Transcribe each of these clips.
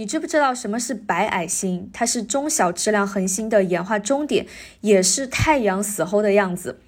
你知不知道什么是白矮星？它是中小质量恒星的演化终点，也是太阳死后的样子。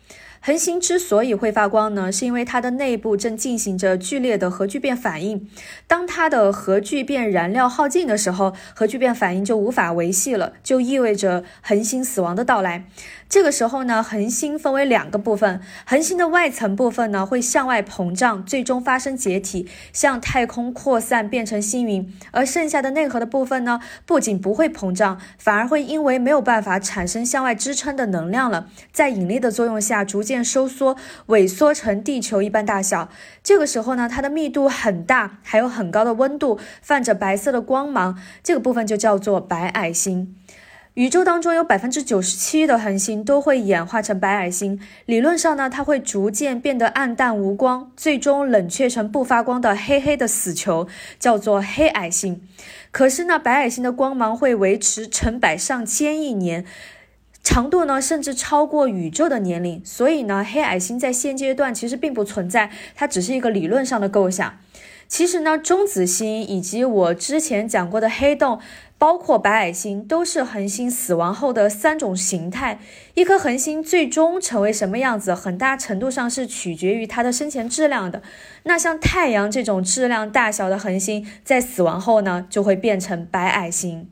恒星之所以会发光呢，是因为它的内部正进行着剧烈的核聚变反应。当它的核聚变燃料耗尽的时候，核聚变反应就无法维系了，就意味着恒星死亡的到来。这个时候呢，恒星分为两个部分，恒星的外层部分呢会向外膨胀，最终发生解体，向太空扩散变成星云；而剩下的内核的部分呢，不仅不会膨胀，反而会因为没有办法产生向外支撑的能量了，在引力的作用下逐渐收缩，萎缩成地球一般大小。这个时候呢，它的密度很大，还有很高的温度，泛着白色的光芒，这个部分就叫做白矮星。宇宙当中有百分之九十七的恒星都会演化成白矮星，理论上呢，它会逐渐变得暗淡无光，最终冷却成不发光的黑黑的死球，叫做黑矮星。可是呢，白矮星的光芒会维持成百上千亿年，长度呢甚至超过宇宙的年龄，所以呢，黑矮星在现阶段其实并不存在，它只是一个理论上的构想。其实呢，中子星以及我之前讲过的黑洞。包括白矮星都是恒星死亡后的三种形态。一颗恒星最终成为什么样子，很大程度上是取决于它的生前质量的。那像太阳这种质量大小的恒星，在死亡后呢，就会变成白矮星。